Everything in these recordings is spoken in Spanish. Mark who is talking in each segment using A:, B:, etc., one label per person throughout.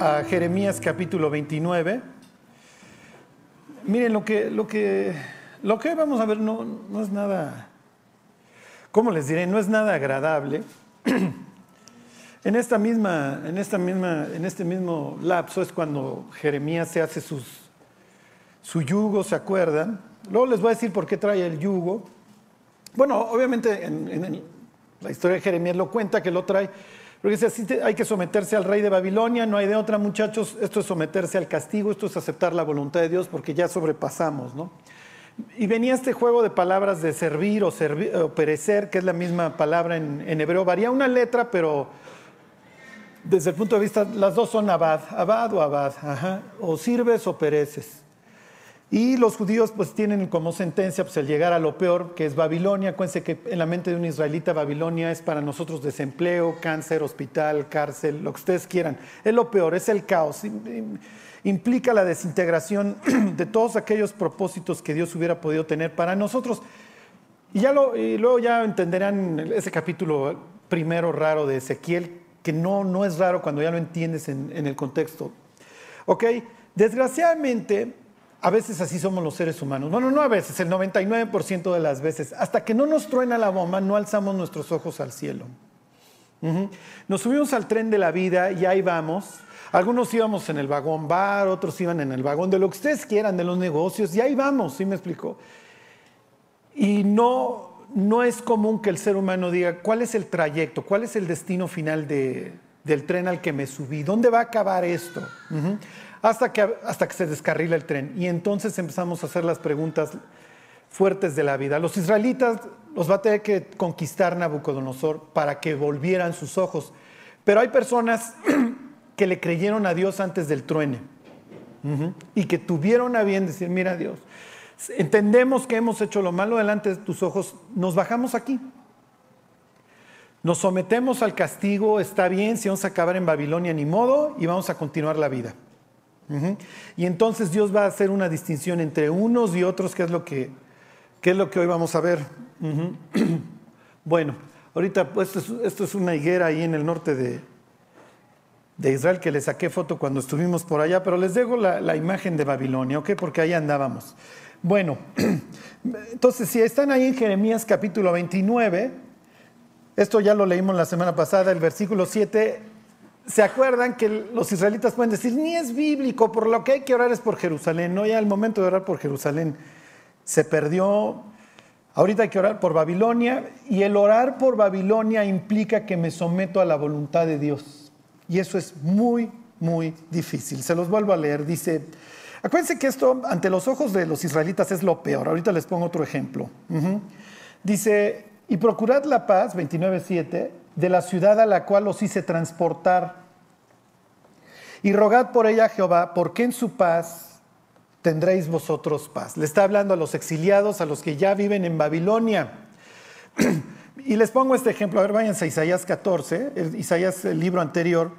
A: a Jeremías capítulo 29. Miren, lo que, lo que, lo que vamos a ver no, no es nada, ¿cómo les diré? No es nada agradable. En esta misma, en esta misma, en este mismo lapso es cuando Jeremías se hace sus, su yugo, ¿se acuerdan? Luego les voy a decir por qué trae el yugo. Bueno, obviamente en, la historia de Jeremías lo cuenta que lo trae, porque dice, así hay que someterse al rey de Babilonia, no hay de otra muchachos, esto es someterse al castigo, esto es aceptar la voluntad de Dios porque ya sobrepasamos, ¿no? Y venía este juego de palabras de servir o, perecer, que es la misma palabra en, en hebreo, varía una letra, pero desde el punto de vista, las dos son abad, abad o abad, o sirves o pereces. Y los judíos pues tienen como sentencia pues, el llegar a lo peor, que es Babilonia. Acuérdense que en la mente de un israelita Babilonia es para nosotros desempleo, cáncer, hospital, cárcel, lo que ustedes quieran. Es lo peor, es el caos. Implica la desintegración de todos aquellos propósitos que Dios hubiera podido tener para nosotros. Y, ya lo, luego ya entenderán ese capítulo primero raro de Ezequiel, que no, no es raro cuando ya lo entiendes en, el contexto. ¿Ok? Desgraciadamente, a veces así somos los seres humanos. Bueno, no a veces, el 99% de las veces. Hasta que no nos truena la bomba, no alzamos nuestros ojos al cielo. Nos subimos al tren de la vida y ahí vamos. Algunos íbamos en el vagón bar, otros iban en el vagón de lo que ustedes quieran, de los negocios, y ahí vamos, ¿sí me explico? Y no, no es común que el ser humano diga cuál es el trayecto, cuál es el destino final del tren al que me subí, dónde va a acabar esto, hasta, que, hasta que se descarrila el tren. Y entonces empezamos a hacer las preguntas fuertes de la vida. Los israelitas los va a tener que conquistar Nabucodonosor para que volvieran sus ojos. Pero hay personas que le creyeron a Dios antes del truene y que tuvieron a bien decir, mira Dios, entendemos que hemos hecho lo malo delante de tus ojos, nos bajamos aquí. Nos sometemos al castigo, está bien, si vamos a acabar en Babilonia, ni modo, y vamos a continuar la vida. Y entonces Dios va a hacer una distinción entre unos y otros, que es lo que, es lo que hoy vamos a ver. bueno, ahorita pues, esto, es, una higuera ahí en el norte de, de, Israel que le saqué foto cuando estuvimos por allá, pero les dejo la, la imagen de Babilonia, ¿ok? Porque ahí andábamos. Bueno, entonces si están ahí en Jeremías capítulo 29, esto ya lo leímos la semana pasada, el versículo 7, ¿se acuerdan que los israelitas pueden decir, ni es bíblico, por lo que hay que orar es por Jerusalén? No, ya el momento de orar por Jerusalén se perdió. Ahorita hay que orar por Babilonia y el orar por Babilonia implica que me someto a la voluntad de Dios. Y eso es muy, muy difícil. Se los vuelvo a leer. Dice, Acuérdense que esto ante los ojos de los israelitas es lo peor. Ahorita les pongo otro ejemplo. Dice, y procurad la paz, 29.7, de la ciudad a la cual os hice transportar. Y rogad por ella a Jehová, porque en su paz tendréis vosotros paz. Le está hablando a los exiliados, a los que ya viven en Babilonia. y les pongo este ejemplo. A ver, váyanse a Isaías 14, Isaías, el libro anterior.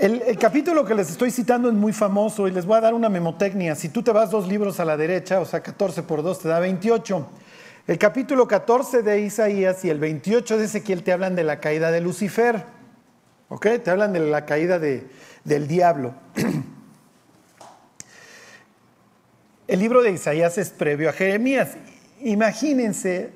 A: El, capítulo que les estoy citando es muy famoso y les voy a dar una memotecnia. Si tú te vas dos libros a la derecha, o sea, 14 por 2 te da 28. El capítulo 14 de Isaías y el 28 de Ezequiel te hablan de la caída de Lucifer. ¿Ok? Te hablan de la caída del diablo. El libro de Isaías es previo a Jeremías. Imagínense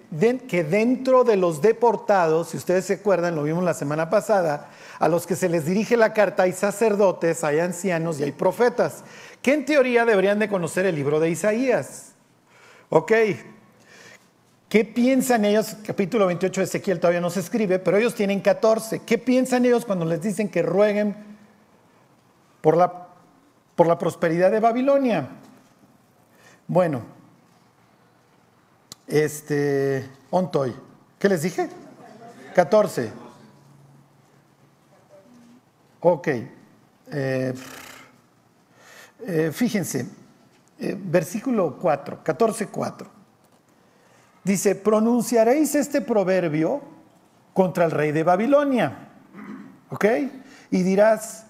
A: que dentro de los deportados, si ustedes se acuerdan, lo vimos la semana pasada, a los que se les dirige la carta hay sacerdotes, hay ancianos y hay profetas, que en teoría deberían de conocer el libro de Isaías. Ok, ¿qué piensan ellos? Capítulo 28 de Ezequiel todavía no se escribe, pero ellos tienen 14. ¿Qué piensan ellos cuando les dicen que rueguen por la, por la prosperidad de Babilonia? Bueno, este, Ontoy, ¿qué les dije? 14. Ok. Eh, eh, fíjense, eh, versículo 4, 14, 4. Dice, pronunciaréis este proverbio contra el rey de Babilonia. ¿Ok? Y dirás,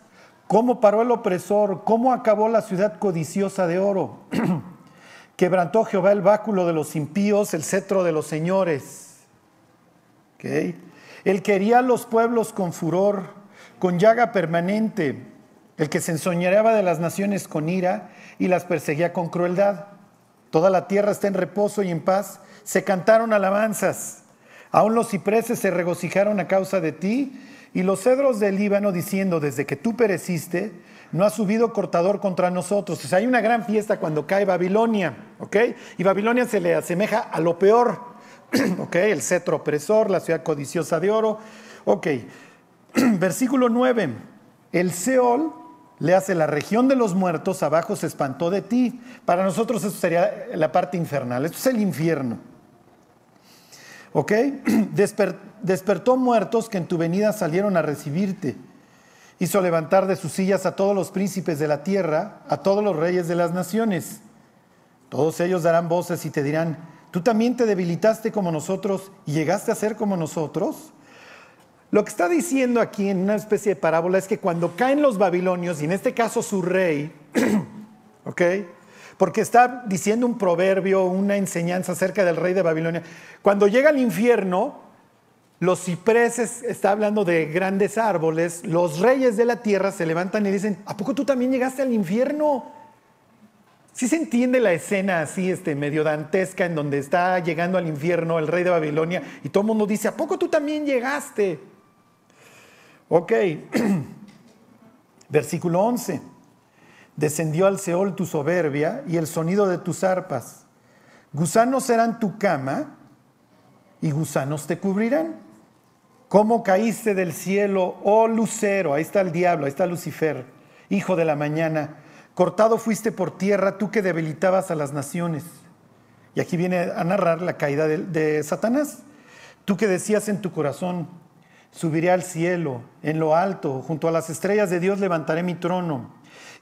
A: ¿cómo paró el opresor? ¿Cómo acabó la ciudad codiciosa de oro? Quebrantó Jehová el báculo de los impíos, el cetro de los señores. ¿Ok? Él quería a los pueblos con furor con llaga permanente. el que se ensoñareaba de las naciones con ira y las perseguía con crueldad. Toda la tierra está en reposo y en paz. Se cantaron alabanzas. Aún los cipreses se regocijaron a causa de ti y los cedros del Líbano diciendo, desde que tú pereciste, no ha subido cortador contra nosotros. O sea, hay una gran fiesta cuando cae Babilonia, ¿ok? Y Babilonia se le asemeja a lo peor, ¿ok? El cetro opresor, la ciudad codiciosa de oro. Ok, versículo 9. El Seol le hace la región de los muertos, abajo se espantó de ti. Para nosotros eso sería la parte infernal, esto es el infierno. ¿Ok? despertó muertos que en tu venida salieron a recibirte. Hizo levantar de sus sillas a todos los príncipes de la tierra, a todos los reyes de las naciones. Todos ellos darán voces y te dirán, tú también te debilitaste como nosotros y llegaste a ser como nosotros. Lo que está diciendo aquí en una especie de parábola es que cuando caen los babilonios, y en este caso su rey, ¿ok? Porque está diciendo un proverbio, una enseñanza acerca del rey de Babilonia. Cuando llega al infierno, los cipreses, está hablando de grandes árboles, los reyes de la tierra se levantan y dicen, ¿a poco tú también llegaste al infierno? Si se entiende la escena así, este, medio dantesca, en donde está llegando al infierno el rey de Babilonia y todo el mundo dice, ¿a poco tú también llegaste? Ok, versículo 11. Descendió al Seol tu soberbia y el sonido de tus arpas. Gusanos serán tu cama y gusanos te cubrirán. ¿Cómo caíste del cielo, oh lucero? Ahí está el diablo, ahí está Lucifer, hijo de la mañana. Cortado fuiste por tierra, tú que debilitabas a las naciones. Y aquí viene a narrar la caída de, Satanás. Tú que decías en tu corazón, subiré al cielo, en lo alto, junto a las estrellas de Dios levantaré mi trono.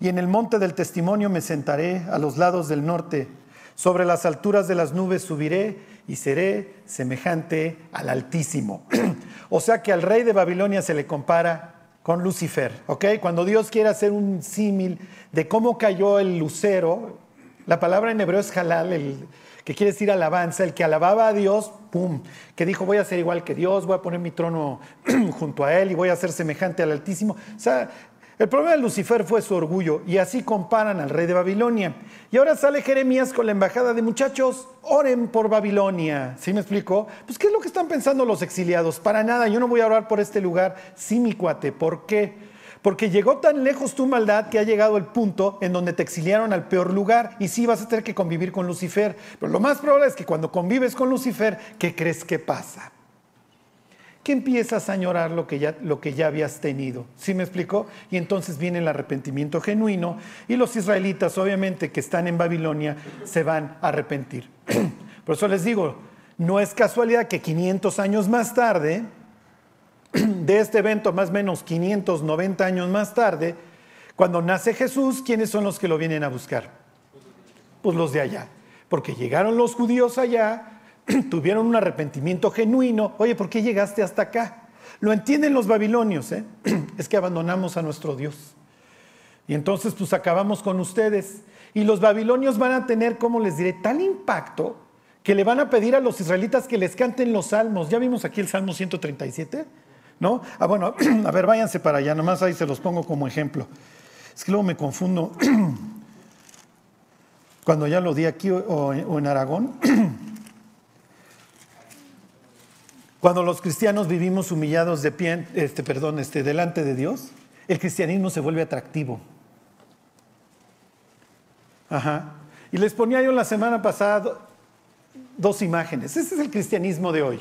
A: Y en el monte del testimonio me sentaré a los lados del norte. Sobre las alturas de las nubes subiré y seré semejante al Altísimo. o sea que al rey de Babilonia se le compara con Lucifer, ¿ok? Cuando Dios quiere hacer un símil de cómo cayó el lucero, la palabra en hebreo es halal, el, que quiere decir alabanza, el que alababa a Dios, ¡pum!, que dijo voy a ser igual que Dios, voy a poner mi trono junto a Él y voy a ser semejante al Altísimo. O sea, el problema de Lucifer fue su orgullo y así comparan al rey de Babilonia. Y ahora sale Jeremías con la embajada de muchachos, oren por Babilonia. ¿Sí me explico? Pues ¿qué es lo que están pensando los exiliados? Para nada, yo no voy a orar por este lugar. Sí, mi cuate, ¿por qué? Porque llegó tan lejos tu maldad que ha llegado el punto en donde te exiliaron al peor lugar y sí vas a tener que convivir con Lucifer. Pero lo más probable es que cuando convives con Lucifer, ¿qué crees que pasa? Que empiezas a añorar lo que, ya, lo que ya habías tenido. ¿Sí me explicó? Y entonces viene el arrepentimiento genuino y los israelitas, obviamente, que están en Babilonia, se van a arrepentir. Por eso les digo, no es casualidad que 500 años más tarde, de este evento más o menos 590 años más tarde, cuando nace Jesús, ¿quiénes son los que lo vienen a buscar? Pues los de allá. Porque llegaron los judíos allá, tuvieron un arrepentimiento genuino. Oye, ¿por qué llegaste hasta acá? Lo entienden los babilonios, ¿eh? es que abandonamos a nuestro Dios. Y entonces pues acabamos con ustedes. Y los babilonios van a tener, como les diré, tal impacto que le van a pedir a los israelitas que les canten los salmos. Ya vimos aquí el Salmo 137, ¿no? Ah, bueno, a ver, váyanse para allá, nomás ahí se los pongo como ejemplo. Es que luego me confundo cuando ya lo di aquí o en Aragón. Cuando los cristianos vivimos humillados de pie, este, perdón, este, delante de Dios, el cristianismo se vuelve atractivo. Ajá. Y les ponía yo la semana pasada dos imágenes. Ese es el cristianismo de hoy.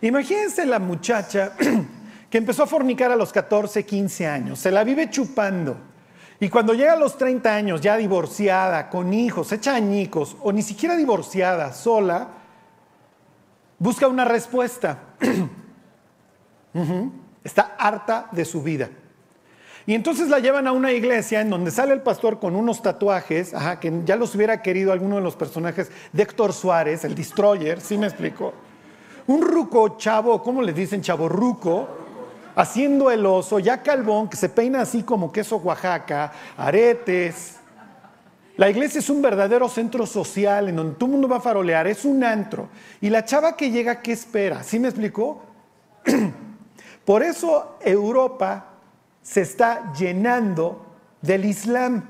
A: Imagínense la muchacha que empezó a fornicar a los 14, 15 años, se la vive chupando. Y cuando llega a los 30 años, ya divorciada, con hijos, hecha añicos, o ni siquiera divorciada, sola, busca una respuesta. Está harta de su vida. Y entonces la llevan a una iglesia en donde sale el pastor con unos tatuajes, que ya los hubiera querido alguno de los personajes de Héctor Suárez, el destroyer, ¿sí me explico? Un ruco chavo, ¿cómo le dicen chavo? Ruco, haciendo el oso, ya calvón, que se peina así como queso Oaxaca, aretes, la iglesia es un verdadero centro social en donde todo el mundo va a farolear, es un antro. Y la chava que llega, ¿qué espera? ¿Sí me explicó? Por eso Europa se está llenando del Islam.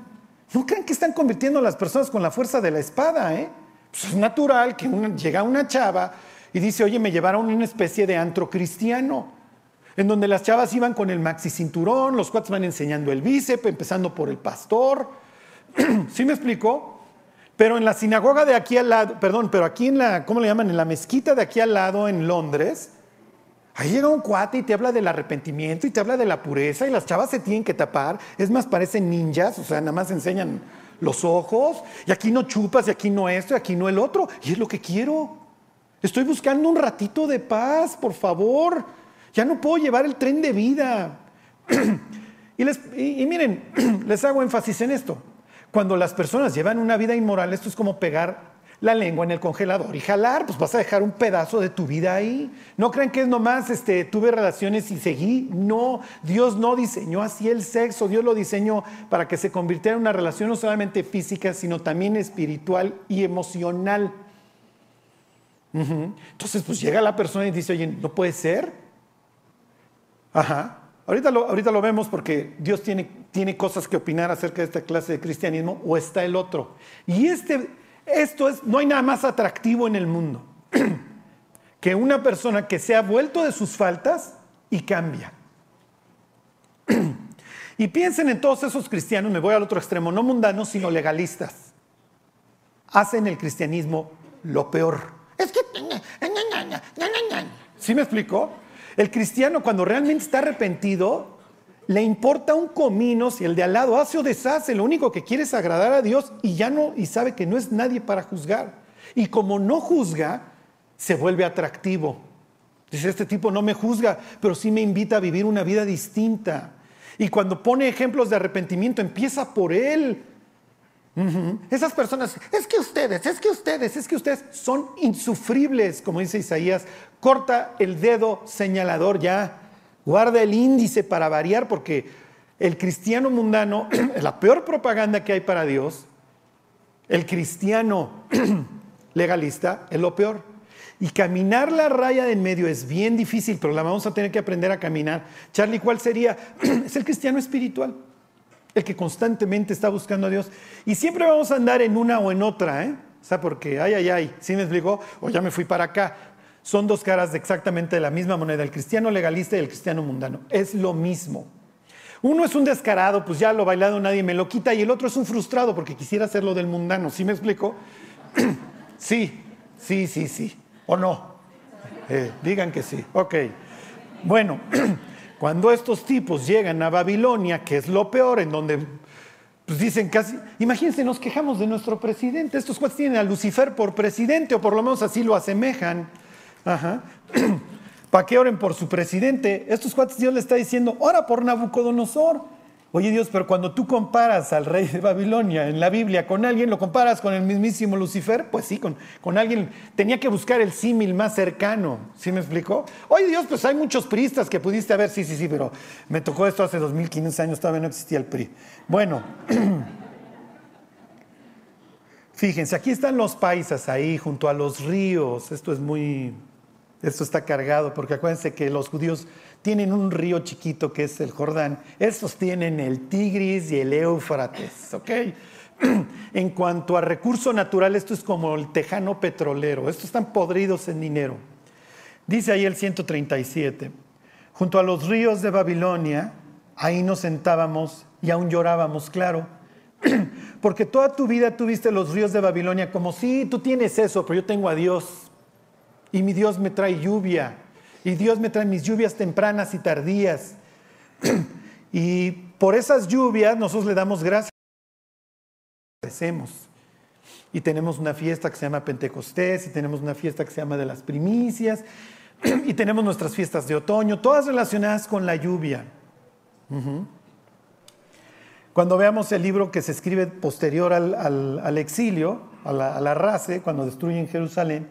A: No crean que están convirtiendo a las personas con la fuerza de la espada, ¿eh? Pues es natural que llega una chava y dice, oye, me llevaron una especie de antro cristiano, en donde las chavas iban con el maxi cinturón, los cuates van enseñando el bíceps, empezando por el pastor. ¿Sí me explico? Pero en la sinagoga de aquí al lado, perdón, pero aquí en la, ¿cómo le llaman? En la mezquita de aquí al lado, en Londres, ahí llega un cuate y te habla del arrepentimiento y te habla de la pureza y las chavas se tienen que tapar. Es más, parecen ninjas, o sea, nada más enseñan los ojos y aquí no chupas y aquí no esto y aquí no el otro. Y es lo que quiero. Estoy buscando un ratito de paz, por favor. Ya no puedo llevar el tren de vida. y, les, y miren, les hago énfasis en esto. Cuando las personas llevan una vida inmoral, esto es como pegar la lengua en el congelador y jalar, pues vas a dejar un pedazo de tu vida ahí. No crean que es nomás, este, tuve relaciones y seguí. No, Dios no diseñó así el sexo, Dios lo diseñó para que se convirtiera en una relación no solamente física, sino también espiritual y emocional. Entonces, pues llega la persona y dice, oye, ¿no puede ser? Ajá. Ahorita lo, ahorita lo vemos porque Dios tiene, tiene cosas que opinar acerca de esta clase de cristianismo o está el otro. Y este, esto es, no hay nada más atractivo en el mundo que una persona que se ha vuelto de sus faltas y cambia. y piensen en todos esos cristianos, me voy al otro extremo, no mundanos, sino legalistas. Hacen el cristianismo lo peor. Es que... ¿Sí me explicó? El cristiano cuando realmente está arrepentido, le importa un comino si el de al lado hace o deshace, lo único que quiere es agradar a Dios y ya no, y sabe que no es nadie para juzgar. Y como no juzga, se vuelve atractivo. Dice, este tipo no me juzga, pero sí me invita a vivir una vida distinta. Y cuando pone ejemplos de arrepentimiento, empieza por él. Esas personas, es que ustedes, es que ustedes, es que ustedes son insufribles, como dice Isaías, corta el dedo señalador ya, guarda el índice para variar, porque el cristiano mundano la peor propaganda que hay para Dios, el cristiano legalista es lo peor. Y caminar la raya de en medio es bien difícil, pero la vamos a tener que aprender a caminar. Charlie, ¿cuál sería? es el cristiano espiritual el que constantemente está buscando a Dios. Y siempre vamos a andar en una o en otra, ¿eh? O sea, porque, ay, ay, ay, ¿sí me explico? O ya me fui para acá. Son dos caras de exactamente la misma moneda, el cristiano legalista y el cristiano mundano. Es lo mismo. Uno es un descarado, pues ya lo bailado nadie me lo quita, y el otro es un frustrado porque quisiera hacerlo del mundano. ¿Sí me explico? sí, sí, sí, sí. ¿O no? Eh, digan que sí. Ok. Bueno. Cuando estos tipos llegan a Babilonia, que es lo peor, en donde pues dicen casi, imagínense, nos quejamos de nuestro presidente, estos cuates tienen a Lucifer por presidente, o por lo menos así lo asemejan. Ajá. ¿Para qué oren por su presidente? Estos cuates Dios le está diciendo, ora por Nabucodonosor. Oye Dios, pero cuando tú comparas al rey de Babilonia en la Biblia con alguien, lo comparas con el mismísimo Lucifer, pues sí, con, alguien, tenía que buscar el símil más cercano, ¿sí me explicó? Oye Dios, pues hay muchos priistas que pudiste haber, sí, sí, sí, pero me tocó esto hace 2500 años, todavía no existía el PRI. Bueno, fíjense, aquí están los paisas ahí, junto a los ríos, esto es muy, esto está cargado, porque acuérdense que los judíos tienen un río chiquito que es el Jordán, estos tienen el Tigris y el Éufrates, ¿ok? En cuanto a recurso natural, esto es como el tejano petrolero, estos están podridos en dinero. Dice ahí el 137, junto a los ríos de Babilonia, ahí nos sentábamos y aún llorábamos, claro, porque toda tu vida tuviste los ríos de Babilonia como, sí, tú tienes eso, pero yo tengo a Dios y mi Dios me trae lluvia y Dios me trae mis lluvias tempranas y tardías. y por esas lluvias nosotros le damos gracias. Y tenemos una fiesta que se llama Pentecostés, y tenemos una fiesta que se llama de las primicias, y tenemos nuestras fiestas de otoño, todas relacionadas con la lluvia. Cuando veamos el libro que se escribe posterior al, exilio, a la, a la race, cuando destruyen Jerusalén,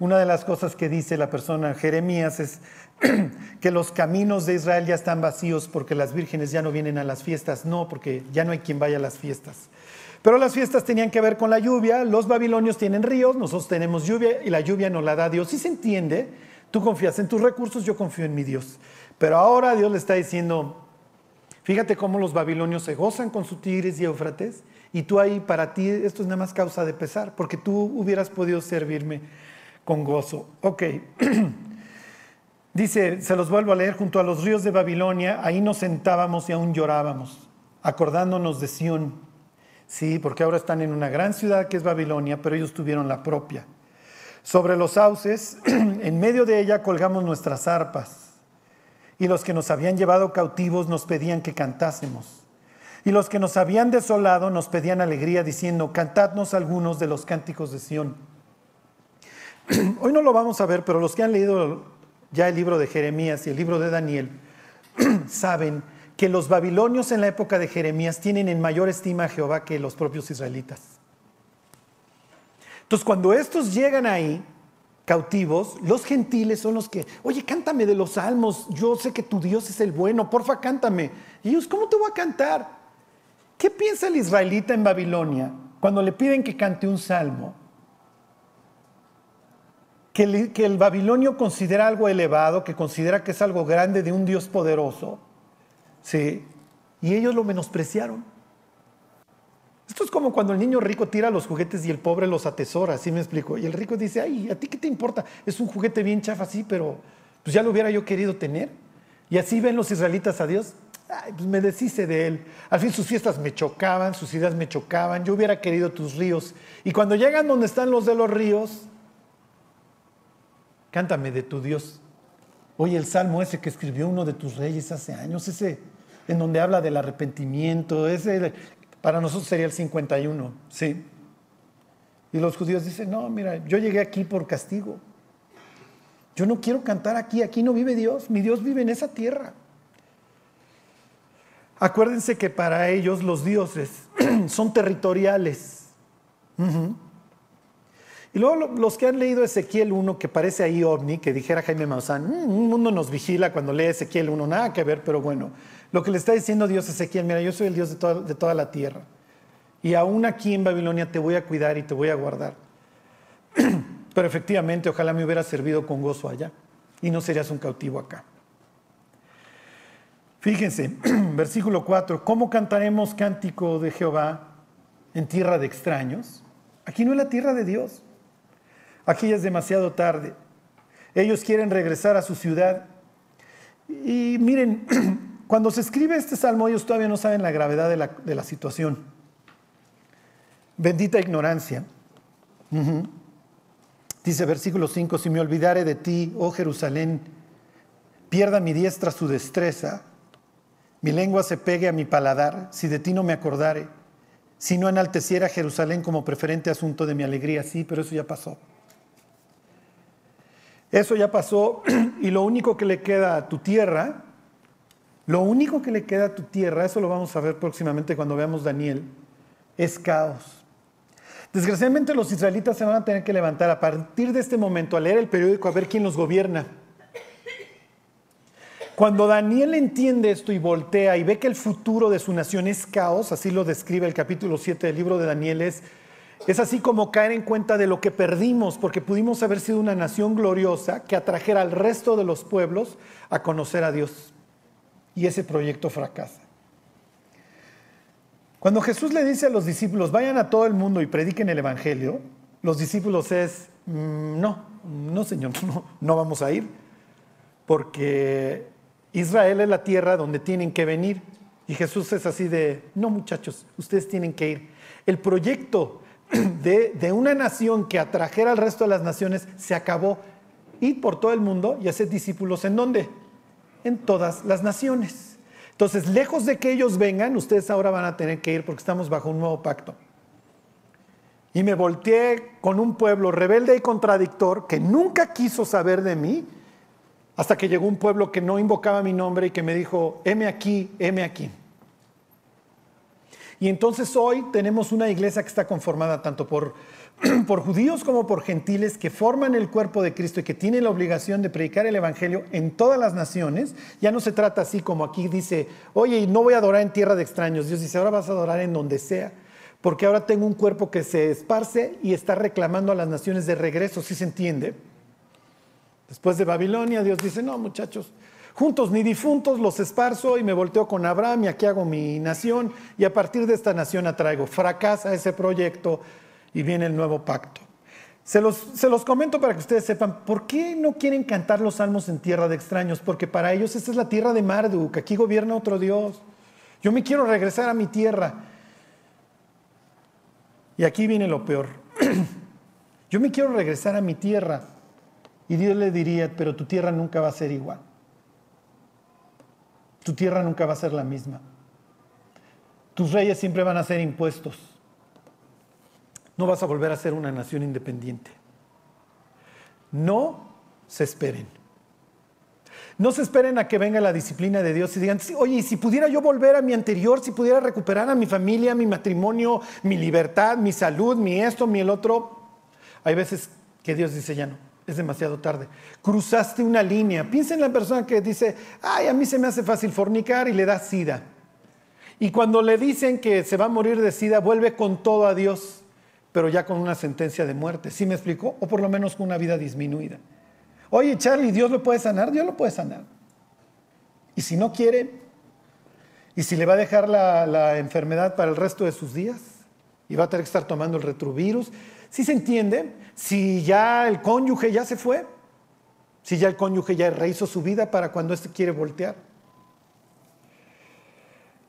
A: una de las cosas que dice la persona Jeremías es que los caminos de Israel ya están vacíos porque las vírgenes ya no vienen a las fiestas. No, porque ya no hay quien vaya a las fiestas. Pero las fiestas tenían que ver con la lluvia. Los babilonios tienen ríos, nosotros tenemos lluvia y la lluvia nos la da Dios. Si se entiende, tú confías en tus recursos, yo confío en mi Dios. Pero ahora Dios le está diciendo, Fíjate cómo los babilonios se gozan con sus tigres y eufrates, y tú ahí, para ti, esto es nada más causa de pesar, porque tú hubieras podido servirme con gozo. Ok. Dice, se los vuelvo a leer, junto a los ríos de Babilonia, ahí nos sentábamos y aún llorábamos, acordándonos de Sión. Sí, porque ahora están en una gran ciudad que es Babilonia, pero ellos tuvieron la propia. Sobre los sauces, en medio de ella colgamos nuestras arpas, y los que nos habían llevado cautivos nos pedían que cantásemos. Y los que nos habían desolado nos pedían alegría, diciendo, cantadnos algunos de los cánticos de Sión. Hoy no lo vamos a ver, pero los que han leído ya el libro de Jeremías y el libro de Daniel saben que los babilonios en la época de Jeremías tienen en mayor estima a Jehová que los propios israelitas. Entonces, cuando estos llegan ahí, cautivos, los gentiles son los que, oye, cántame de los salmos, yo sé que tu Dios es el bueno, porfa, cántame. Y ellos, ¿cómo te voy a cantar? ¿Qué piensa el israelita en Babilonia cuando le piden que cante un salmo? Que el, babilonio considera algo elevado, que considera que es algo grande de un Dios poderoso, ¿sí? Y ellos lo menospreciaron. Esto es como cuando el niño rico tira los juguetes y el pobre los atesora, ¿sí me explico? Y el rico dice, ay, ¿a ti qué te importa? Es un juguete bien chafa, sí, pero pues ya lo hubiera yo querido tener. Y así ven los israelitas a Dios, ay, pues me deshice de él. Al fin sus fiestas me chocaban, sus ideas me chocaban, yo hubiera querido tus ríos. Y cuando llegan donde están los de los ríos, cántame de tu Dios. Oye, el salmo ese que escribió uno de tus reyes hace años, ese en donde habla del arrepentimiento, ese para nosotros sería el 51, ¿sí? Y los judíos dicen, no, mira, yo llegué aquí por castigo. Yo no quiero cantar aquí, aquí no vive Dios, mi Dios vive en esa tierra. Acuérdense que para ellos los dioses son territoriales. Y luego los que han leído Ezequiel 1, que parece ahí ovni, que dijera Jaime Maussan, mm, un mundo nos vigila cuando lee Ezequiel 1, nada que ver, pero bueno, lo que le está diciendo Dios a Ezequiel, mira, yo soy el Dios de toda, de toda la tierra. Y aún aquí en Babilonia te voy a cuidar y te voy a guardar. Pero efectivamente, ojalá me hubiera servido con gozo allá y no serías un cautivo acá. Fíjense, versículo 4, ¿cómo cantaremos cántico de Jehová en tierra de extraños? Aquí no es la tierra de Dios. Aquí es demasiado tarde. Ellos quieren regresar a su ciudad. Y miren, cuando se escribe este salmo, ellos todavía no saben la gravedad de la, situación. Bendita ignorancia. Dice versículo 5, si me olvidare de ti, oh Jerusalén, pierda mi diestra su destreza, mi lengua se pegue a mi paladar, si de ti no me acordare, si no enalteciera Jerusalén como preferente asunto de mi alegría, sí, pero eso ya pasó. Eso ya pasó y lo único que le queda a tu tierra, lo único que le queda a tu tierra, eso lo vamos a ver próximamente cuando veamos Daniel, es caos. Desgraciadamente los israelitas se van a tener que levantar a partir de este momento a leer el periódico a ver quién los gobierna. Cuando Daniel entiende esto y voltea y ve que el futuro de su nación es caos, así lo describe el capítulo 7 del libro de Daniel, es es así como caer en cuenta de lo que perdimos, porque pudimos haber sido una nación gloriosa que atrajera al resto de los pueblos a conocer a Dios. Y ese proyecto fracasa. Cuando Jesús le dice a los discípulos, vayan a todo el mundo y prediquen el Evangelio, los discípulos es, mm, no, no Señor, no, no vamos a ir, porque Israel es la tierra donde tienen que venir. Y Jesús es así de, no muchachos, ustedes tienen que ir. El proyecto de, una nación que atrajera al resto de las naciones se acabó. Ir por todo el mundo y hacer discípulos en dónde? En todas las naciones. Entonces, lejos de que ellos vengan, ustedes ahora van a tener que ir porque estamos bajo un nuevo pacto. Y me volteé con un pueblo rebelde y contradictor que nunca quiso saber de mí, hasta que llegó un pueblo que no invocaba mi nombre y que me dijo, heme aquí, heme aquí. Y entonces hoy tenemos una iglesia que está conformada tanto por, por judíos como por gentiles que forman el cuerpo de Cristo y que tienen la obligación de predicar el Evangelio en todas las naciones. Ya no se trata así como aquí dice, oye, no voy a adorar en tierra de extraños. Dios dice, ahora vas a adorar en donde sea. Porque ahora tengo un cuerpo que se esparce y está reclamando a las naciones de regreso, ¿sí se entiende? Después de Babilonia, Dios dice, no muchachos, Juntos ni difuntos los esparzo y me volteo con Abraham y aquí hago mi nación y a partir de esta nación atraigo. Fracasa ese proyecto y viene el nuevo pacto. Se los, se los, comento para que ustedes sepan por qué no quieren cantar los salmos en tierra de extraños, porque para ellos esta es la tierra de Marduk, aquí gobierna otro Dios. Yo me quiero regresar a mi tierra. Y aquí viene lo peor. Yo me quiero regresar a mi tierra. Y Dios le diría, pero tu tierra nunca va a ser igual. Tu tierra nunca va a ser la misma. Tus reyes siempre van a ser impuestos. No vas a volver a ser una nación independiente. No se esperen. No se esperen a que venga la disciplina de Dios y digan, oye, si pudiera yo volver a mi anterior, si pudiera recuperar a mi familia, mi matrimonio, mi libertad, mi salud, mi esto, mi el otro. Hay veces que Dios dice, ya no, es demasiado tarde. Cruzaste una línea. Piensa en la persona que dice, ay, a mí se me hace fácil fornicar y le da sida. Y cuando le dicen que se va a morir de sida, vuelve con todo a Dios, pero ya con una sentencia de muerte. ¿Sí me explicó? O por lo menos con una vida disminuida. Oye, Charlie, ¿Dios lo puede sanar? Dios lo puede sanar. Y si no quiere, y si le va a dejar la, enfermedad para el resto de sus días, y va a tener que estar tomando el retrovirus, si se entiende, si ya el cónyuge ya se fue, si ya el cónyuge ya rehizo su vida para cuando éste quiere voltear.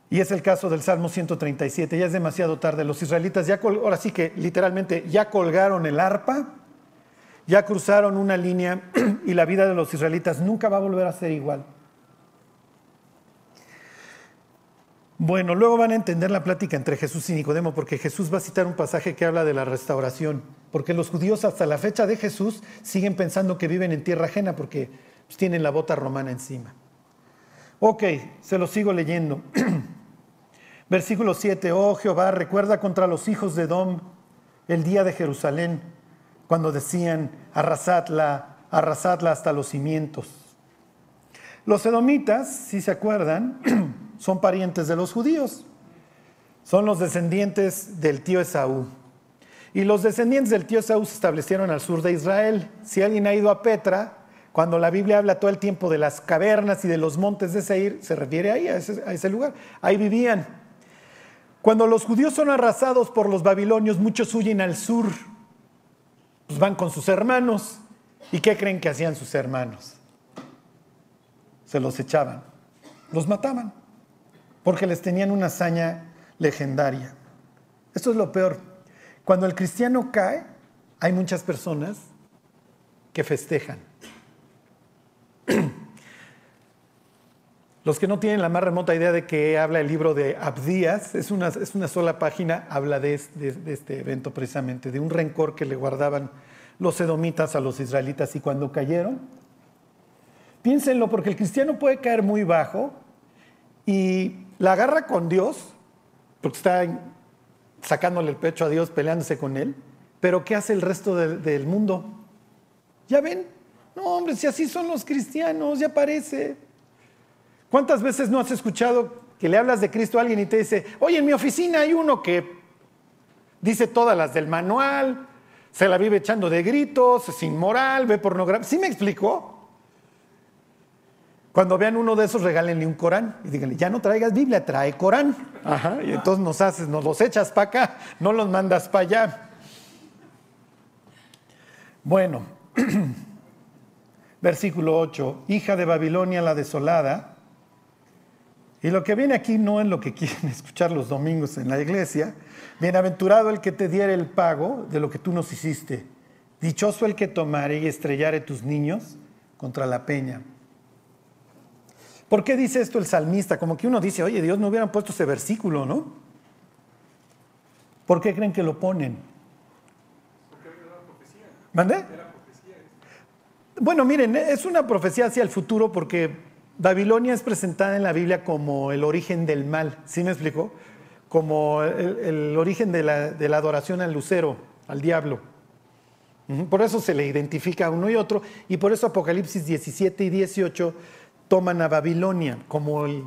A: Y es el caso del Salmo 137, ya es demasiado tarde. Los israelitas ya, ahora sí que literalmente ya colgaron el arpa ya cruzaron una línea y la vida de los israelitas nunca va a volver a ser igual. Bueno, luego van a entender la plática entre Jesús y Nicodemo, porque Jesús va a citar un pasaje que habla de la restauración, porque los judíos hasta la fecha de Jesús siguen pensando que viven en tierra ajena porque pues, tienen la bota romana encima. Ok, se lo sigo leyendo. Versículo 7, oh Jehová, recuerda contra los hijos de Dom el día de Jerusalén cuando decían, arrasadla, arrasadla hasta los cimientos. Los edomitas, si se acuerdan, son parientes de los judíos. Son los descendientes del tío Esaú. Y los descendientes del tío Esaú se establecieron al sur de Israel. Si alguien ha ido a Petra, cuando la Biblia habla todo el tiempo de las cavernas y de los montes de Seir, se refiere ahí, a ese, lugar. Ahí vivían. Cuando los judíos son arrasados por los babilonios, muchos huyen al sur pues van con sus hermanos. ¿Y qué creen que hacían sus hermanos? Se los echaban, los mataban, porque les tenían una hazaña legendaria. Esto es lo peor. Cuando el cristiano cae, hay muchas personas que festejan. Los que no tienen la más remota idea de que habla el libro de Abdías, es una, es una sola página, habla de, este evento precisamente, de un rencor que le guardaban los edomitas a los israelitas y cuando cayeron, piénsenlo porque el cristiano puede caer muy bajo y la agarra con Dios, porque está sacándole el pecho a Dios, peleándose con él, pero ¿qué hace el resto del mundo? ¿Ya ven? No, hombre, si así son los cristianos, ya parece. ¿Cuántas veces no has escuchado que le hablas de Cristo a alguien y te dice, oye, en mi oficina hay uno que dice todas las del manual, se la vive echando de gritos, es inmoral, ve pornografía? ¿Sí me explicó? Cuando vean uno de esos, regálenle un Corán y díganle, ya no traigas Biblia, trae Corán. Ajá, y entonces nos haces, nos los echas para acá, no los mandas para allá. Bueno, versículo 8, hija de Babilonia la desolada, y lo que viene aquí no es lo que quieren escuchar los domingos en la iglesia. Bienaventurado el que te diere el pago de lo que tú nos hiciste. Dichoso el que tomare y estrellare tus niños contra la peña. ¿Por qué dice esto el salmista? Como que uno dice, oye, Dios no hubieran puesto ese versículo, ¿no? ¿Por qué creen que lo ponen? Porque era una profecía. ¿Mande? Bueno, miren, es una profecía hacia el futuro porque Babilonia es presentada en la Biblia como el origen del mal, ¿sí me explico? Como el, origen de la, de la, adoración al lucero, al diablo. Por eso se le identifica uno y otro, y por eso Apocalipsis 17 y 18 toman a Babilonia como el...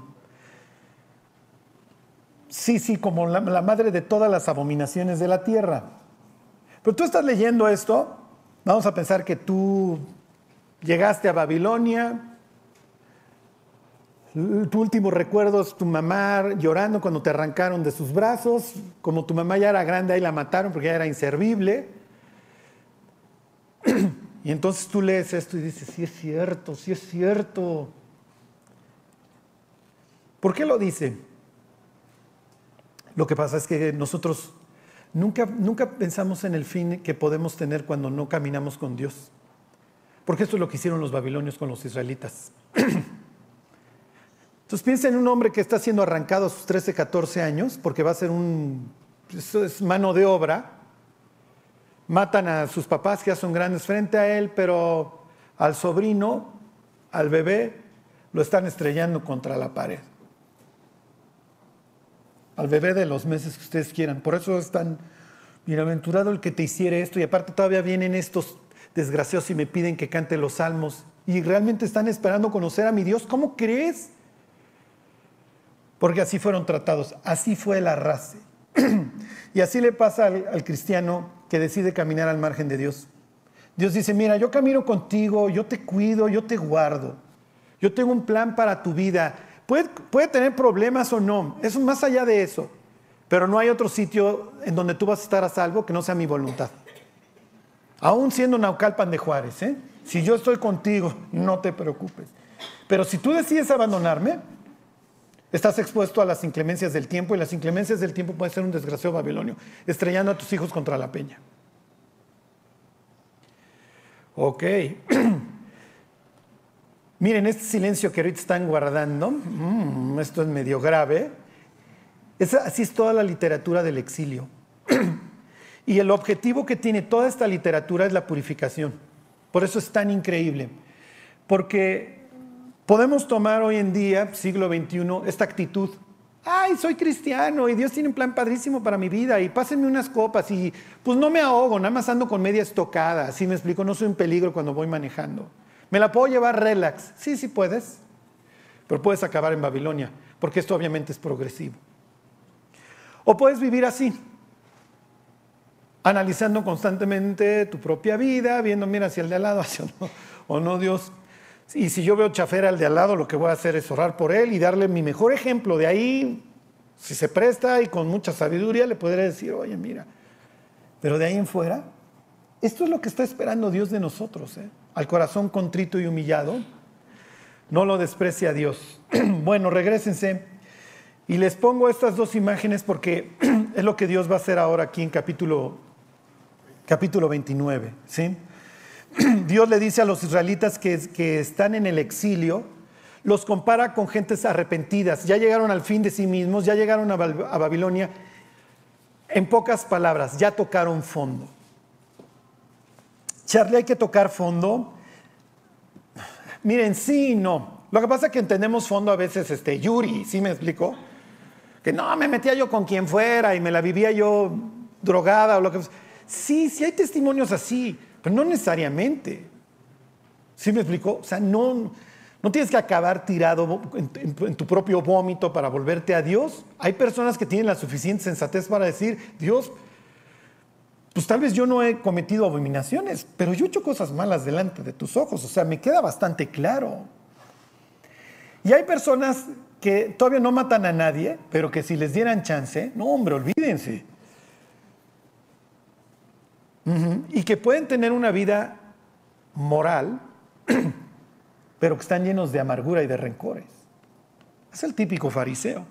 A: Sí, sí, como la, madre de todas las abominaciones de la tierra. Pero tú estás leyendo esto, vamos a pensar que tú llegaste a Babilonia, tu último recuerdo es tu mamá llorando cuando te arrancaron de sus brazos, como tu mamá ya era grande, ahí la mataron porque ya era inservible. Y entonces tú lees esto y dices, sí es cierto, sí es cierto. ¿Por qué lo dice? Lo que pasa es que nosotros nunca, nunca pensamos en el fin que podemos tener cuando no caminamos con Dios. Porque esto es lo que hicieron los babilonios con los israelitas. Entonces piensa en un hombre que está siendo arrancado a sus 13, 14 años, porque va a ser un, eso es mano de obra. Matan a sus papás que ya son grandes frente a él, pero al sobrino, al bebé, lo están estrellando contra la pared al bebé de los meses que ustedes quieran. Por eso es tan bienaventurado el que te hiciera esto. Y aparte todavía vienen estos desgraciados y me piden que cante los salmos. Y realmente están esperando conocer a mi Dios. ¿Cómo crees? Porque así fueron tratados. Así fue la raza. y así le pasa al, al cristiano que decide caminar al margen de Dios. Dios dice, mira, yo camino contigo, yo te cuido, yo te guardo. Yo tengo un plan para tu vida Puede, tener problemas o no, eso es más allá de eso, pero no hay otro sitio en donde tú vas a estar a salvo que no sea mi voluntad. Aún siendo Naucalpan de Juárez, ¿eh? si yo estoy contigo, no te preocupes. Pero si tú decides abandonarme, estás expuesto a las inclemencias del tiempo y las inclemencias del tiempo pueden ser un desgraciado babilonio, estrellando a tus hijos contra la peña. Ok. Miren, este silencio que ahorita están guardando, mm, esto es medio grave, así es toda la literatura del exilio. y el objetivo que tiene toda esta literatura es la purificación. Por eso es tan increíble. Porque podemos tomar hoy en día, siglo XXI, esta actitud. Ay, soy cristiano y Dios tiene un plan padrísimo para mi vida y pásenme unas copas y pues no me ahogo, nada más ando con media estocada, así me explico, no soy un peligro cuando voy manejando. ¿Me la puedo llevar relax? Sí, sí puedes, pero puedes acabar en Babilonia, porque esto obviamente es progresivo. O puedes vivir así, analizando constantemente tu propia vida, viendo, mira, hacia el de al lado, hacia o no, Dios. Y si yo veo chafera al de al lado, lo que voy a hacer es orar por él y darle mi mejor ejemplo. De ahí, si se presta y con mucha sabiduría, le podré decir, oye, mira. Pero de ahí en fuera, esto es lo que está esperando Dios de nosotros. ¿eh? Al corazón contrito y humillado, no lo desprecia Dios. bueno, regresense y les pongo estas dos imágenes porque es lo que Dios va a hacer ahora aquí en capítulo, capítulo 29. ¿sí? Dios le dice a los israelitas que, que están en el exilio, los compara con gentes arrepentidas, ya llegaron al fin de sí mismos, ya llegaron a Babilonia. En pocas palabras, ya tocaron fondo. Charlie, hay que tocar fondo. Miren, sí no. Lo que pasa es que entendemos fondo a veces, este, Yuri, ¿sí me explico? Que no, me metía yo con quien fuera y me la vivía yo drogada o lo que Sí, sí hay testimonios así, pero no necesariamente. ¿Sí me explico? O sea, no, no tienes que acabar tirado en, tu propio vómito para volverte a Dios. Hay personas que tienen la suficiente sensatez para decir, Dios, pues tal vez yo no he cometido abominaciones, pero yo he hecho cosas malas delante de tus ojos, o sea, me queda bastante claro. Y hay personas que todavía no matan a nadie, pero que si les dieran chance, no hombre, olvídense. Y que pueden tener una vida moral, pero que están llenos de amargura y de rencores. Es el típico fariseo,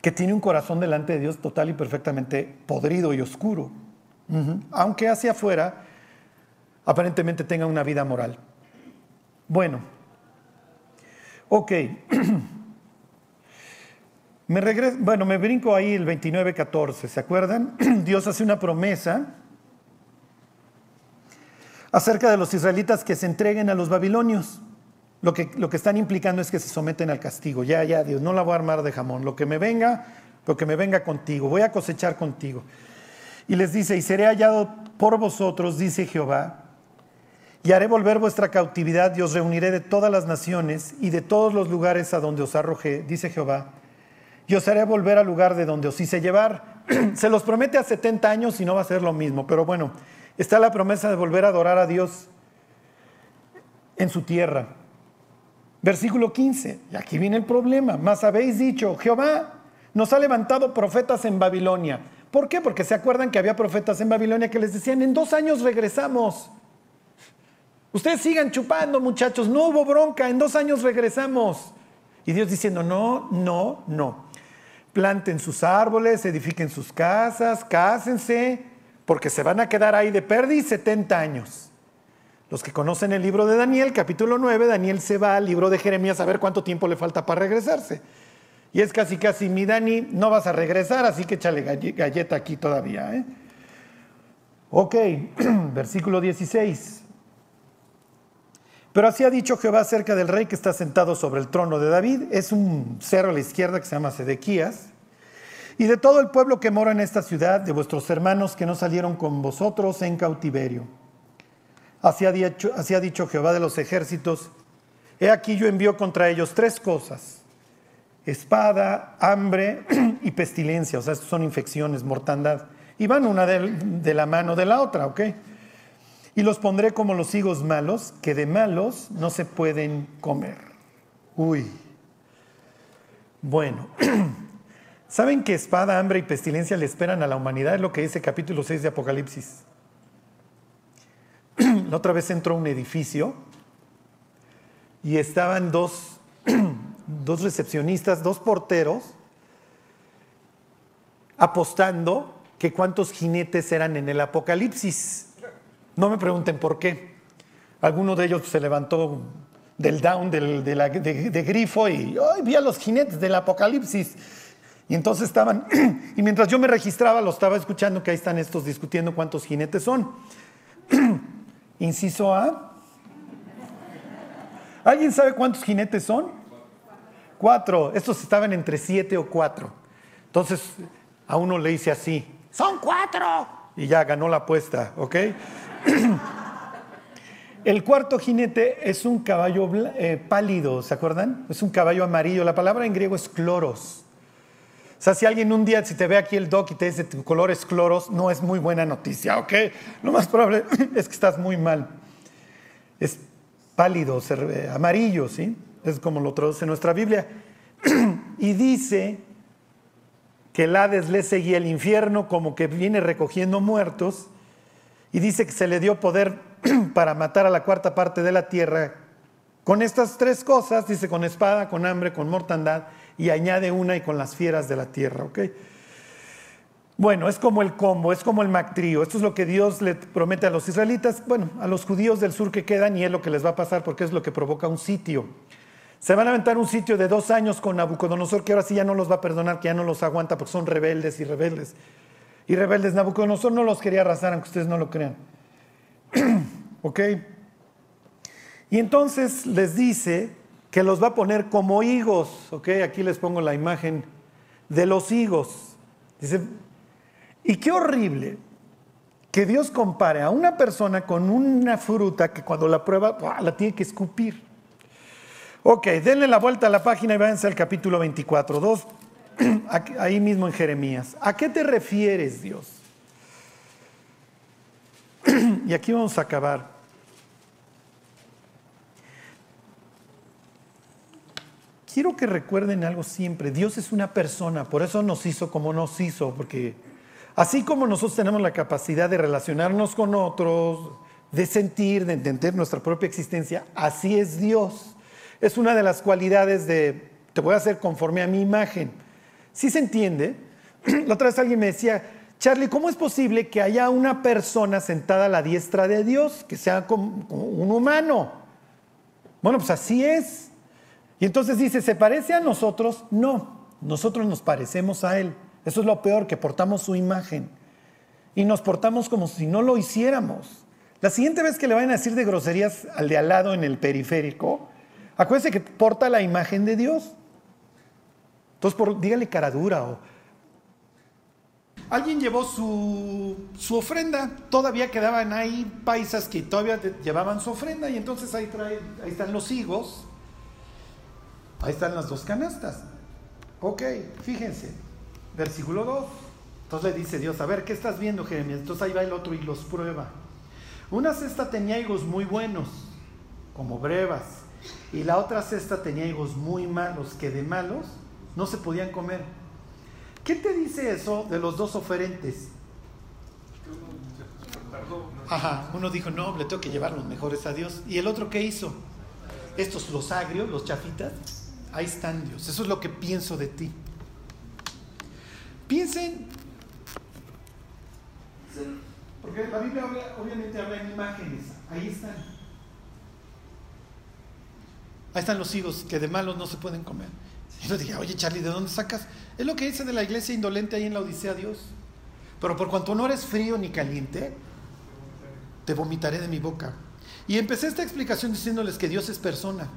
A: que tiene un corazón delante de Dios total y perfectamente podrido y oscuro aunque hacia afuera aparentemente tenga una vida moral. Bueno, ok. Me regreso, bueno, me brinco ahí el 29-14, ¿se acuerdan? Dios hace una promesa acerca de los israelitas que se entreguen a los babilonios. Lo que, lo que están implicando es que se someten al castigo. Ya, ya, Dios, no la voy a armar de jamón. Lo que me venga, lo que me venga contigo. Voy a cosechar contigo. Y les dice, y seré hallado por vosotros, dice Jehová, y haré volver vuestra cautividad y os reuniré de todas las naciones y de todos los lugares a donde os arrojé, dice Jehová, y os haré volver al lugar de donde os hice llevar. Se los promete a 70 años y no va a ser lo mismo, pero bueno, está la promesa de volver a adorar a Dios en su tierra. Versículo 15, y aquí viene el problema, más habéis dicho, Jehová nos ha levantado profetas en Babilonia. ¿Por qué? Porque se acuerdan que había profetas en Babilonia que les decían, en dos años regresamos. Ustedes sigan chupando, muchachos, no hubo bronca, en dos años regresamos. Y Dios diciendo, no, no, no. Planten sus árboles, edifiquen sus casas, cásense, porque se van a quedar ahí de perdiz 70 años. Los que conocen el libro de Daniel, capítulo 9, Daniel se va al libro de Jeremías a ver cuánto tiempo le falta para regresarse. Y es casi, casi, mi Dani, no vas a regresar, así que échale galleta aquí todavía. ¿eh? Ok, versículo 16. Pero así ha dicho Jehová acerca del rey que está sentado sobre el trono de David. Es un cerro a la izquierda que se llama Sedequías. Y de todo el pueblo que mora en esta ciudad, de vuestros hermanos que no salieron con vosotros en cautiverio. Así ha dicho, así ha dicho Jehová de los ejércitos. He aquí yo envío contra ellos tres cosas. Espada, hambre y pestilencia. O sea, estos son infecciones, mortandad. Y van una de, de la mano de la otra, ¿ok? y los pondré como los higos malos, que de malos no se pueden comer. Uy. Bueno, ¿saben que espada, hambre y pestilencia le esperan a la humanidad? Es lo que dice capítulo 6 de Apocalipsis. La otra vez entró un edificio y estaban dos, dos recepcionistas, dos porteros, apostando que cuántos jinetes eran en el Apocalipsis. No me pregunten por qué. Alguno de ellos se levantó del down de, grifo y ¡ay, vi a los jinetes del apocalipsis. Y entonces estaban, y mientras yo me registraba, lo estaba escuchando que ahí están estos discutiendo cuántos jinetes son. Inciso A. ¿Alguien sabe cuántos jinetes son? Cuatro. Estos estaban entre siete o cuatro. Entonces a uno le hice así, son cuatro. Y ya ganó la apuesta, ¿ok? El cuarto jinete es un caballo eh, pálido, ¿se acuerdan? Es un caballo amarillo. La palabra en griego es cloros. O sea, si alguien un día, si te ve aquí el doc y te dice tu color es cloros, no es muy buena noticia, ¿ok? Lo más probable es que estás muy mal. Es pálido, amarillo, ¿sí? Es como lo traduce nuestra Biblia. y dice que el Hades le seguía el infierno como que viene recogiendo muertos y dice que se le dio poder para matar a la cuarta parte de la tierra con estas tres cosas, dice con espada, con hambre, con mortandad, y añade una y con las fieras de la tierra, ¿ok? Bueno, es como el combo, es como el mactrío. Esto es lo que Dios le promete a los israelitas, bueno, a los judíos del sur que quedan, y es lo que les va a pasar porque es lo que provoca un sitio. Se van a aventar un sitio de dos años con Nabucodonosor, que ahora sí ya no los va a perdonar, que ya no los aguanta porque son rebeldes y rebeldes y rebeldes. Nabucodonosor no los quería arrasar, aunque ustedes no lo crean. ¿Ok? Y entonces les dice que los va a poner como higos. ¿Ok? Aquí les pongo la imagen de los higos. Dice, y qué horrible que Dios compare a una persona con una fruta que cuando la prueba la tiene que escupir. Ok, denle la vuelta a la página y váyanse al capítulo 24. Dos ahí mismo en Jeremías. ¿A qué te refieres, Dios? y aquí vamos a acabar. Quiero que recuerden algo siempre. Dios es una persona, por eso nos hizo como nos hizo, porque así como nosotros tenemos la capacidad de relacionarnos con otros, de sentir, de entender nuestra propia existencia, así es Dios. Es una de las cualidades de, te voy a hacer conforme a mi imagen. ¿Sí se entiende? La otra vez alguien me decía, Charlie, ¿cómo es posible que haya una persona sentada a la diestra de Dios, que sea como un humano? Bueno, pues así es. Y entonces dice, ¿se parece a nosotros? No, nosotros nos parecemos a Él. Eso es lo peor, que portamos su imagen. Y nos portamos como si no lo hiciéramos. La siguiente vez que le vayan a decir de groserías al de al lado en el periférico, acuérdense que porta la imagen de Dios. Entonces, por, dígale cara dura o... Alguien llevó su, su, ofrenda, todavía quedaban ahí paisas que todavía llevaban su ofrenda y entonces ahí, ahí están los higos, ahí están las dos canastas. Ok, fíjense, versículo 2. Entonces le dice Dios, a ver, ¿qué estás viendo, Jeremías? Entonces ahí va el otro y los prueba. Una cesta tenía higos muy buenos, como brevas, y la otra cesta tenía higos muy malos, que de malos no se podían comer. ¿Qué te dice eso de los dos oferentes? Ajá, uno dijo, no, le tengo que llevar los mejores a Dios. ¿Y el otro qué hizo? Estos, los agrios, los chafitas, ahí están Dios. Eso es lo que pienso de ti. Piensen, porque la Biblia obviamente habla en imágenes, ahí están. Ahí están los higos que de malos no se pueden comer. Y yo dije, oye Charlie, ¿de dónde sacas? Es lo que dice de la iglesia indolente ahí en la Odisea Dios. Pero por cuanto no eres frío ni caliente, te vomitaré de mi boca. Y empecé esta explicación diciéndoles que Dios es persona.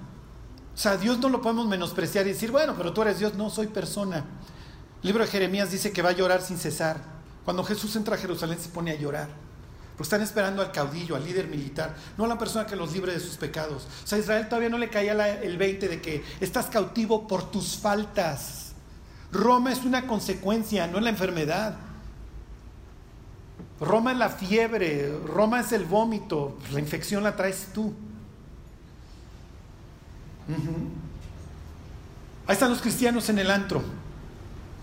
A: O sea, Dios no lo podemos menospreciar y decir, bueno, pero tú eres Dios, no, soy persona. El libro de Jeremías dice que va a llorar sin cesar. Cuando Jesús entra a Jerusalén se pone a llorar. Porque están esperando al caudillo, al líder militar, no a la persona que los libre de sus pecados. O sea, a Israel todavía no le caía el 20 de que estás cautivo por tus faltas. Roma es una consecuencia, no es la enfermedad. Roma es la fiebre, Roma es el vómito, la infección la traes tú. Ahí están los cristianos en el antro.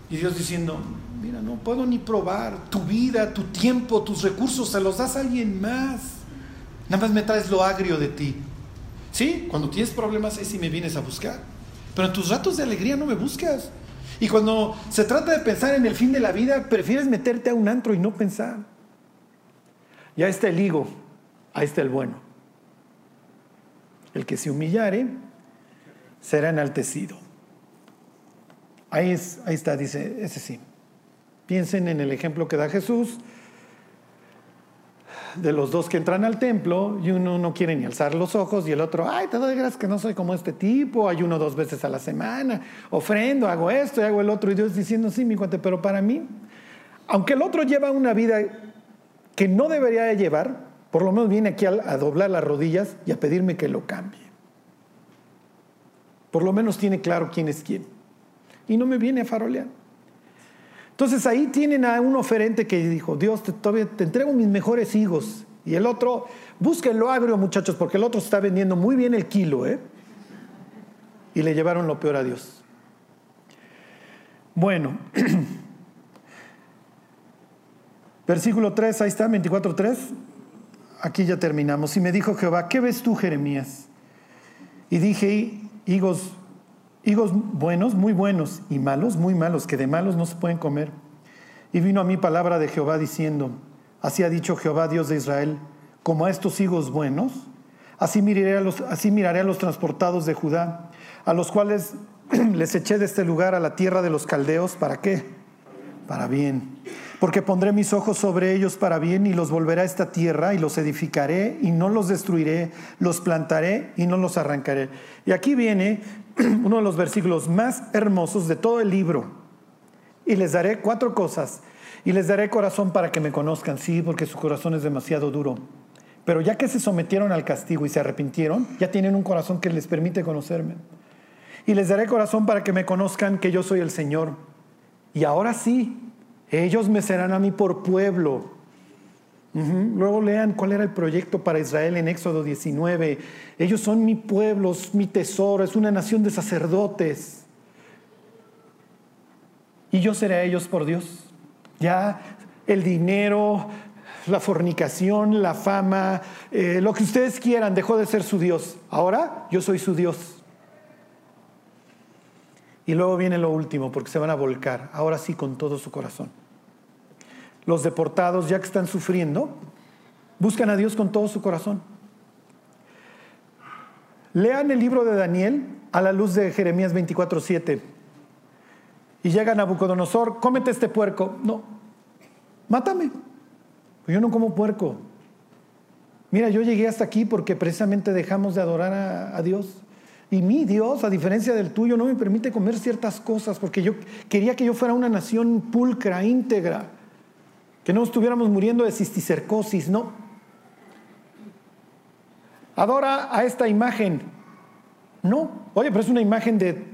A: Y Dios diciendo, mira, no puedo ni probar tu vida, tu tiempo, tus recursos, se los das a alguien más. Nada más me traes lo agrio de ti. Sí, cuando tienes problemas es si me vienes a buscar. Pero en tus ratos de alegría no me buscas. Y cuando se trata de pensar en el fin de la vida, prefieres meterte a un antro y no pensar. Ya está el higo, ahí está el bueno. El que se humillare será enaltecido. Ahí, es, ahí está, dice, ese sí. Piensen en el ejemplo que da Jesús de los dos que entran al templo y uno no quiere ni alzar los ojos y el otro, ay, te doy gracias que no soy como este tipo, hay uno dos veces a la semana, ofrendo, hago esto y hago el otro y Dios diciendo, sí, mi cuate, pero para mí, aunque el otro lleva una vida que no debería de llevar, por lo menos viene aquí a, a doblar las rodillas y a pedirme que lo cambie. Por lo menos tiene claro quién es quién. Y no me viene a farolear. Entonces ahí tienen a un oferente que dijo, Dios, te, todavía te entrego mis mejores higos. Y el otro, búsquenlo agrio muchachos, porque el otro está vendiendo muy bien el kilo. ¿eh? Y le llevaron lo peor a Dios. Bueno, versículo 3, ahí está, 24.3. Aquí ya terminamos. Y me dijo Jehová, ¿qué ves tú, Jeremías? Y dije, higos higos buenos, muy buenos, y malos, muy malos, que de malos no se pueden comer. Y vino a mí palabra de Jehová diciendo, así ha dicho Jehová Dios de Israel, como a estos higos buenos, así miraré a los, así miraré a los transportados de Judá, a los cuales les eché de este lugar a la tierra de los caldeos, ¿para qué? Para bien. Porque pondré mis ojos sobre ellos para bien y los volveré a esta tierra y los edificaré y no los destruiré, los plantaré y no los arrancaré. Y aquí viene uno de los versículos más hermosos de todo el libro. Y les daré cuatro cosas. Y les daré corazón para que me conozcan, sí, porque su corazón es demasiado duro. Pero ya que se sometieron al castigo y se arrepintieron, ya tienen un corazón que les permite conocerme. Y les daré corazón para que me conozcan que yo soy el Señor. Y ahora sí, ellos me serán a mí por pueblo Luego lean cuál era el proyecto para Israel en Éxodo 19. Ellos son mi pueblo, mi tesoro, es una nación de sacerdotes. Y yo seré a ellos por Dios. Ya el dinero, la fornicación, la fama, eh, lo que ustedes quieran, dejó de ser su Dios. Ahora yo soy su Dios. Y luego viene lo último, porque se van a volcar, ahora sí con todo su corazón los deportados, ya que están sufriendo, buscan a Dios con todo su corazón. Lean el libro de Daniel a la luz de Jeremías 24:7. Y llega Nabucodonosor, cómete este puerco. No, mátame. Yo no como puerco. Mira, yo llegué hasta aquí porque precisamente dejamos de adorar a, a Dios. Y mi Dios, a diferencia del tuyo, no me permite comer ciertas cosas porque yo quería que yo fuera una nación pulcra, íntegra que no estuviéramos muriendo de cisticercosis, no. Adora a esta imagen. No, oye, pero es una imagen de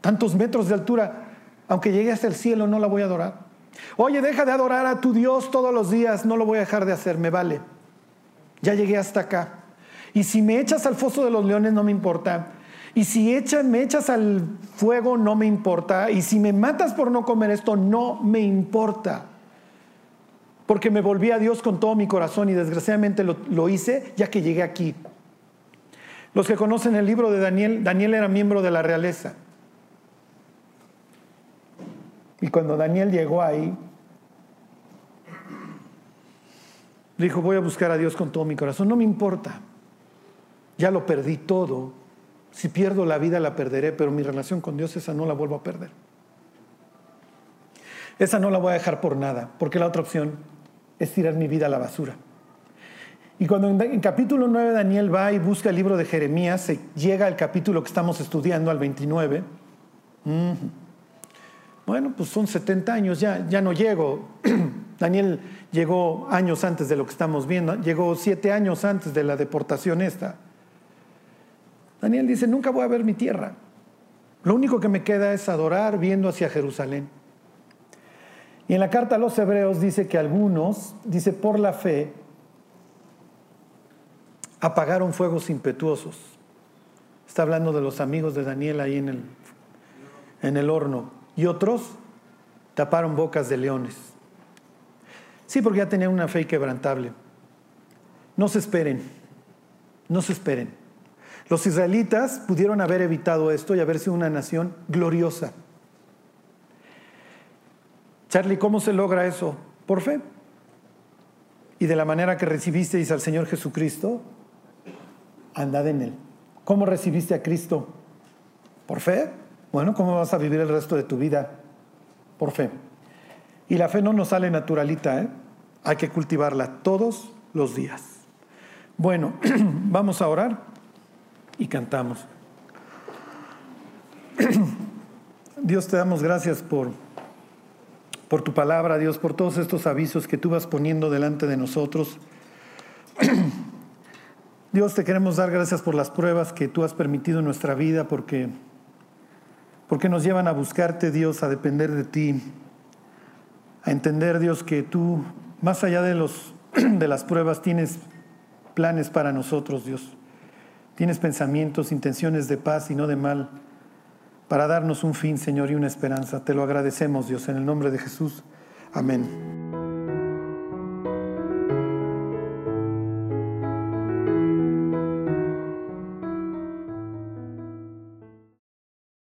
A: tantos metros de altura. Aunque llegue hasta el cielo, no la voy a adorar. Oye, deja de adorar a tu Dios todos los días, no lo voy a dejar de hacer, me vale. Ya llegué hasta acá. Y si me echas al foso de los leones, no me importa. Y si me echas al fuego, no me importa. Y si me matas por no comer esto, no me importa. Porque me volví a Dios con todo mi corazón y desgraciadamente lo, hice ya que llegué aquí. Los que conocen el libro de Daniel, Daniel era miembro de la realeza. Y cuando Daniel llegó ahí, dijo, voy a buscar a Dios con todo mi corazón. No me importa. Ya lo perdí todo. Si pierdo la vida la perderé, pero mi relación con Dios esa no la vuelvo a perder. Esa no la voy a dejar por nada, porque la otra opción es tirar mi vida a la basura. Y cuando en, capítulo 9 Daniel va y busca el libro de Jeremías, se llega al capítulo que estamos estudiando, al 29. Bueno, pues son 70 años, ya, ya no llego. Daniel llegó años antes de lo que estamos viendo, llegó siete años antes de la deportación esta. Daniel dice, nunca voy a ver mi tierra. Lo único que me queda es adorar viendo hacia Jerusalén. Y en la carta a los hebreos dice que algunos, dice por la fe, apagaron fuegos impetuosos. Está hablando de los amigos de Daniel ahí en el, en el horno. Y otros taparon bocas de leones. Sí, porque ya tenían una fe quebrantable. No se esperen, no se esperen. Los israelitas pudieron haber evitado esto y haber sido una nación gloriosa. Charlie, ¿cómo se logra eso? Por fe. Y de la manera que recibisteis al Señor Jesucristo, andad en Él. ¿Cómo recibiste a Cristo? ¿Por fe? Bueno, ¿cómo vas a vivir el resto de tu vida? Por fe. Y la fe no nos sale naturalita, ¿eh? hay que cultivarla todos los días. Bueno, vamos a orar y cantamos. Dios te damos gracias por, por tu palabra, Dios, por todos estos avisos que tú vas poniendo delante de nosotros. Dios, te queremos dar gracias por las pruebas que tú has permitido en nuestra vida, porque, porque nos llevan a buscarte, Dios, a depender de ti, a entender, Dios, que tú, más allá de, los, de las pruebas, tienes planes para nosotros, Dios. Tienes pensamientos, intenciones de paz y no de mal, para darnos un fin, Señor, y una esperanza. Te lo agradecemos, Dios, en el nombre de Jesús. Amén.